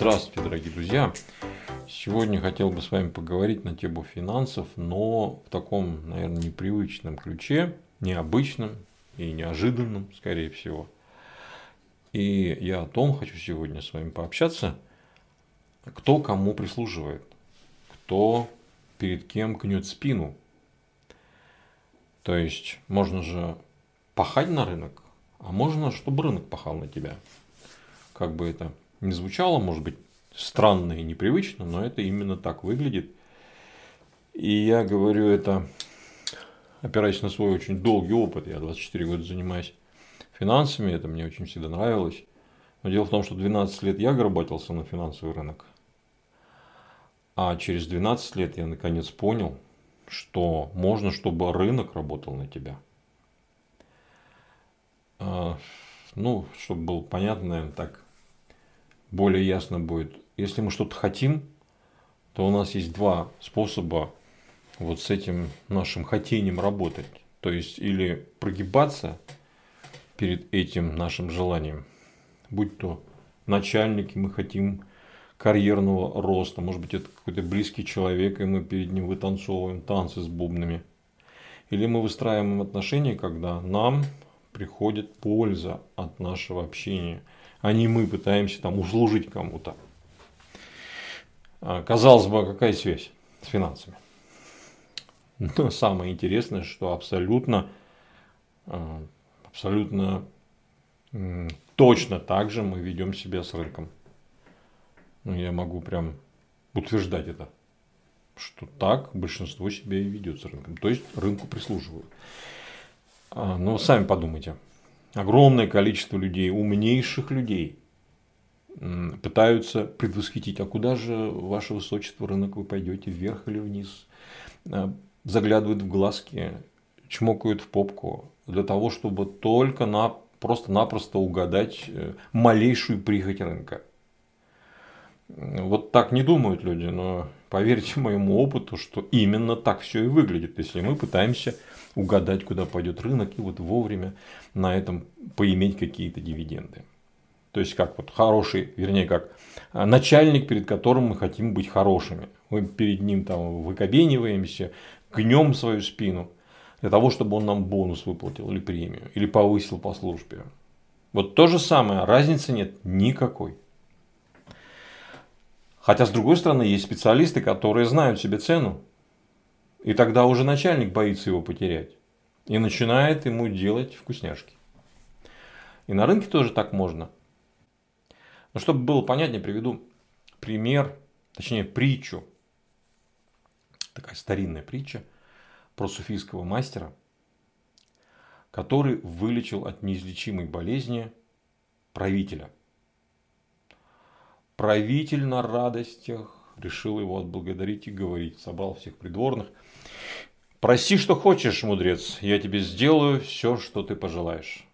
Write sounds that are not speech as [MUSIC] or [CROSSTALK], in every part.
Здравствуйте, дорогие друзья! Сегодня хотел бы с вами поговорить на тему финансов, но в таком, наверное, непривычном ключе, необычном и неожиданном, скорее всего. И я о том хочу сегодня с вами пообщаться, кто кому прислуживает, кто перед кем гнет спину. То есть, можно же пахать на рынок, а можно, чтобы рынок пахал на тебя. Как бы это не звучало, может быть, странно и непривычно, но это именно так выглядит. И я говорю это, опираясь на свой очень долгий опыт. Я 24 года занимаюсь финансами, это мне очень всегда нравилось. Но дело в том, что 12 лет я гработился на финансовый рынок. А через 12 лет я наконец понял, что можно, чтобы рынок работал на тебя. А, ну, чтобы было понятно, наверное, так более ясно будет. Если мы что-то хотим, то у нас есть два способа вот с этим нашим хотением работать. То есть или прогибаться перед этим нашим желанием, будь то начальники, мы хотим карьерного роста, может быть это какой-то близкий человек, и мы перед ним вытанцовываем танцы с бубнами. Или мы выстраиваем отношения, когда нам приходит польза от нашего общения – а не мы пытаемся там услужить кому-то. А, казалось бы, какая связь с финансами? Но самое интересное, что абсолютно, а, абсолютно точно так же мы ведем себя с рынком. Ну, я могу прям утверждать это, что так большинство себя и ведет с рынком. То есть рынку прислуживают. А, Но сами подумайте, огромное количество людей, умнейших людей, пытаются предвосхитить, а куда же, ваше высочество, рынок вы пойдете, вверх или вниз, а, заглядывают в глазки, чмокают в попку, для того, чтобы только на, просто-напросто угадать э, малейшую прихоть рынка. Вот так не думают люди, но поверьте моему опыту, что именно так все и выглядит, если мы пытаемся угадать, куда пойдет рынок, и вот вовремя на этом поиметь какие-то дивиденды. То есть, как вот хороший, вернее, как а, начальник, перед которым мы хотим быть хорошими. Мы перед ним там выкобениваемся, гнем свою спину для того, чтобы он нам бонус выплатил или премию, или повысил по службе. Вот то же самое, разницы нет никакой. Хотя, с другой стороны, есть специалисты, которые знают себе цену, и тогда уже начальник боится его потерять. И начинает ему делать вкусняшки. И на рынке тоже так можно. Но чтобы было понятнее, приведу пример, точнее притчу. Такая старинная притча про суфийского мастера, который вылечил от неизлечимой болезни правителя. Правитель на радостях решил его отблагодарить и говорить. Собрал всех придворных. Проси, что хочешь, мудрец, я тебе сделаю все, что ты пожелаешь.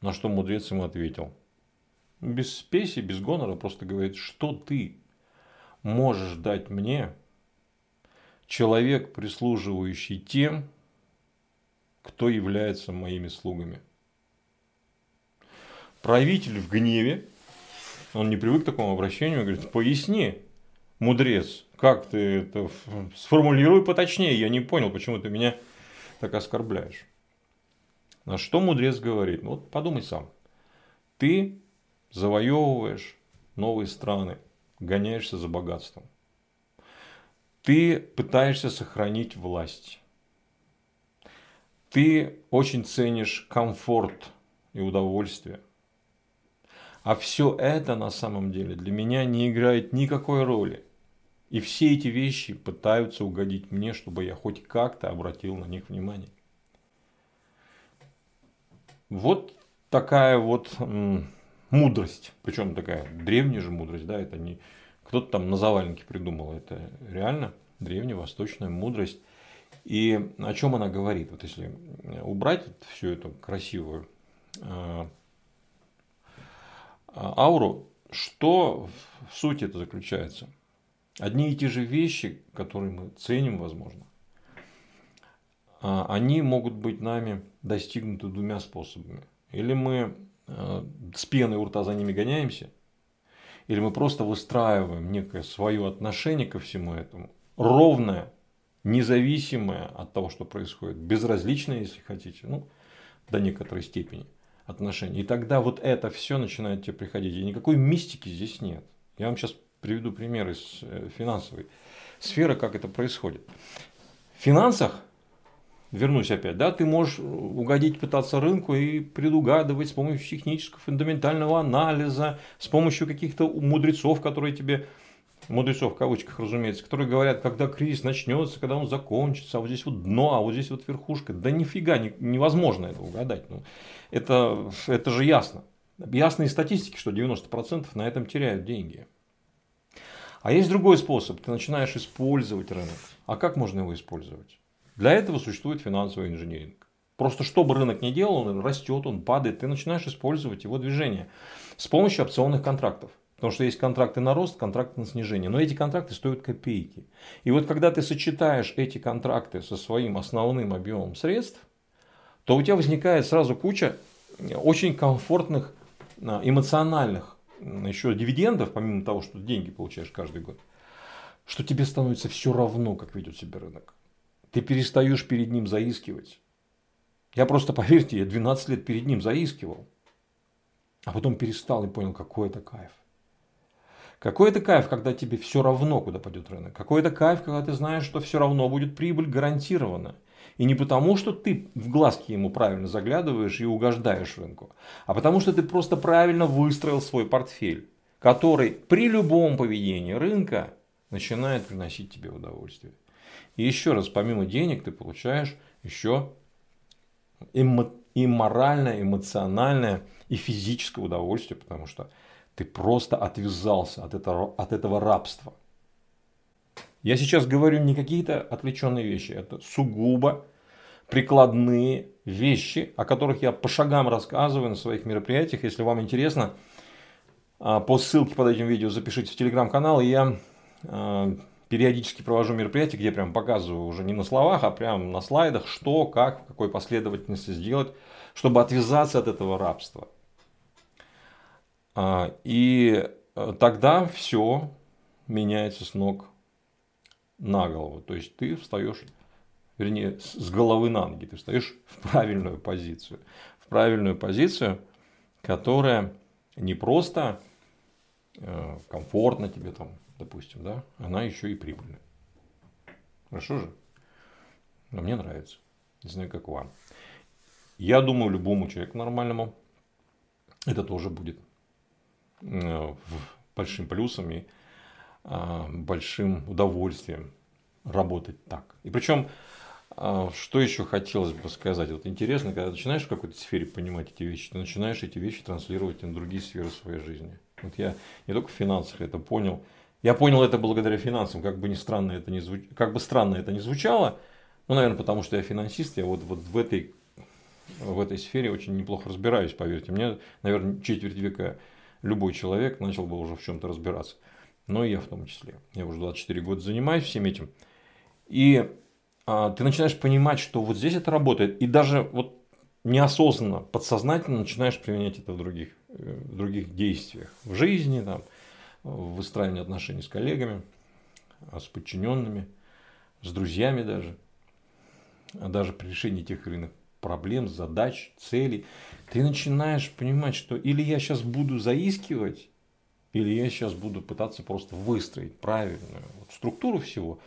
На что мудрец ему ответил. Без спеси, без гонора, просто говорит, что ты можешь дать мне, человек, прислуживающий тем, кто является моими слугами. Правитель в гневе, он не привык к такому обращению, говорит, поясни, мудрец, как ты это сформулируй поточнее, я не понял, почему ты меня так оскорбляешь. На что мудрец говорит? Ну, вот подумай сам. Ты завоевываешь новые страны, гоняешься за богатством. Ты пытаешься сохранить власть. Ты очень ценишь комфорт и удовольствие. А все это на самом деле для меня не играет никакой роли. И все эти вещи пытаются угодить мне, чтобы я хоть как-то обратил на них внимание. Вот такая вот мудрость, причем такая древняя же мудрость, да, это не кто-то там на заваленке придумал, это реально древняя восточная мудрость. И о чем она говорит? Вот если убрать всю эту красивую а, ауру, что в сути это заключается? одни и те же вещи, которые мы ценим, возможно, а, они могут быть нами достигнуты двумя способами. Или мы э, с пеной у рта за ними гоняемся, или мы просто выстраиваем некое свое отношение ко всему этому, ровное, независимое от того, что происходит, безразличное, если хотите, ну, до некоторой степени отношения. И тогда вот это все начинает тебе приходить. И никакой мистики здесь нет. Я вам сейчас приведу пример из э, финансовой сферы, как это происходит. В финансах, вернусь опять, да, ты можешь угодить, пытаться рынку и предугадывать с помощью технического фундаментального анализа, с помощью каких-то мудрецов, которые тебе мудрецов в кавычках, разумеется, которые говорят, когда кризис начнется, когда он закончится, а вот здесь вот дно, а вот здесь вот верхушка. Да нифига, не, невозможно это угадать. Ну, это, это же ясно. Ясные статистики, что 90% на этом теряют деньги. А есть другой способ. Ты начинаешь использовать рынок. А как можно его использовать? Для этого существует финансовый инженеринг. Просто что бы рынок ни делал, он растет, он падает, ты начинаешь использовать его движение с помощью опционных контрактов. Потому что есть контракты на рост, контракты на снижение. Но эти контракты стоят копейки. И вот когда ты сочетаешь эти контракты со своим основным объемом средств, то у тебя возникает сразу куча очень комфортных а, эмоциональных еще дивидендов, помимо того, что деньги получаешь каждый год, что тебе становится все равно, как ведет себя рынок. Ты перестаешь перед ним заискивать. Я просто, [LAUGHS] поверьте, я 12 лет перед ним заискивал. А потом перестал и понял, какой это кайф. Какой это кайф, когда тебе все равно, куда пойдет рынок. Какой это кайф, когда ты знаешь, что все равно будет прибыль гарантирована. И не потому, что ты в глазки ему правильно заглядываешь и угождаешь рынку, а потому, что ты просто правильно выстроил свой портфель, который при любом поведении рынка начинает приносить тебе удовольствие. И еще раз, помимо денег ты получаешь еще эмо- и моральное, эмоциональное, и физическое удовольствие, потому что ты просто отвязался от этого, от этого рабства. Я сейчас говорю не какие-то отвлеченные вещи, это сугубо прикладные вещи, о которых я по шагам рассказываю на своих мероприятиях. Если вам интересно, а, по ссылке под этим видео запишите в телеграм-канал, и я а, периодически провожу мероприятия, где прям показываю уже не на словах, а прям на слайдах, что, как, в какой последовательности сделать, чтобы отвязаться от этого рабства. А, и э, тогда все меняется с ног на голову. То есть ты встаешь, вернее, с головы на ноги, ты встаешь в правильную позицию. В правильную позицию, которая не просто э, комфортно тебе там, допустим, да, она еще и прибыльная. Хорошо же? Но мне нравится. Не знаю, как вам. Я думаю, любому человеку нормальному это тоже будет э, большим плюсом и большим удовольствием работать так. И причем, а, что еще хотелось бы сказать, вот интересно, когда начинаешь в какой-то сфере понимать эти вещи, ты начинаешь эти вещи транслировать на другие сферы своей жизни. Вот я не только в финансах это понял, я понял это благодаря финансам, как бы, не странно это не звуч... как бы странно это не звучало, ну, наверное, потому что я финансист, я вот, вот в, этой, в этой сфере очень неплохо разбираюсь, поверьте. Мне, наверное, четверть века любой человек начал бы уже в чем-то разбираться но и я в том числе. Я уже 24 года занимаюсь всем этим. И а, ты начинаешь понимать, что вот здесь это работает. И даже вот неосознанно, подсознательно начинаешь применять это в других, э, в других действиях. В жизни, там, в выстраивании отношений с коллегами, а с подчиненными, с друзьями даже. А даже при решении тех или иных проблем, задач, целей. Ты начинаешь понимать, что или я сейчас буду заискивать, или я сейчас буду пытаться просто выстроить правильную вот структуру всего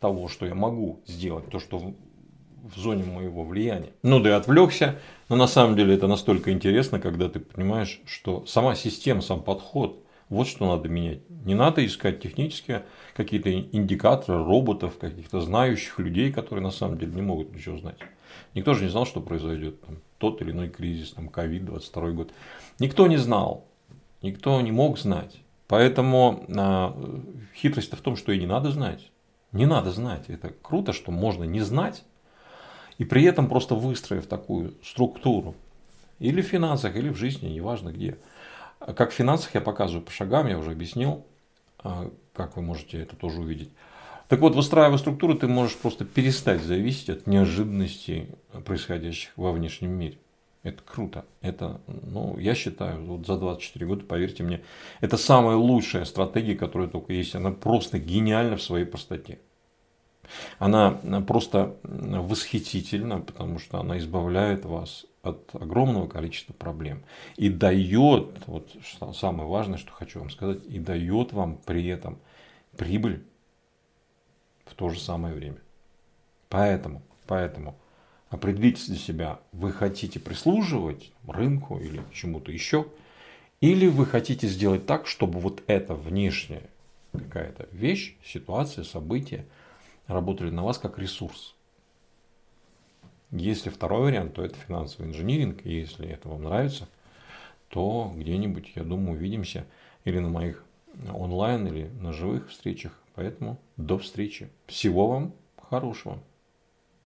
того, что я могу сделать, то, что в зоне моего влияния. Ну да и отвлекся, но на самом деле это настолько интересно, когда ты понимаешь, что сама система, сам подход, вот что надо менять. Не надо искать технические какие-то индикаторы, роботов, каких-то знающих людей, которые на самом деле не могут ничего знать. Никто же не знал, что произойдет там, тот или иной кризис, там, ковид, 22 год. Никто не знал никто не мог знать. Поэтому а, хитрость-то в том, что и не надо знать. Не надо знать. Это круто, что можно не знать, и при этом просто выстроив такую структуру, или в финансах, или в жизни, неважно где. Как в финансах я показываю по шагам, я уже объяснил, а, как вы можете это тоже увидеть. Так вот, выстраивая структуру, ты можешь просто перестать зависеть от неожиданностей, происходящих во внешнем мире. Это круто. Это, ну, я считаю, вот за 24 года, поверьте мне, это самая лучшая стратегия, которая только есть. Она просто гениальна в своей простоте. Она просто восхитительна, потому что она избавляет вас от огромного количества проблем. И дает, вот самое важное, что хочу вам сказать, и дает вам при этом прибыль в то же самое время. Поэтому, поэтому определитесь для себя, вы хотите прислуживать рынку или чему-то еще, или вы хотите сделать так, чтобы вот эта внешняя какая-то вещь, ситуация, событие работали на вас как ресурс. Если второй вариант, то это финансовый инжиниринг. И если это вам нравится, то где-нибудь, я думаю, увидимся или на моих онлайн, или на живых встречах. Поэтому до встречи. Всего вам хорошего.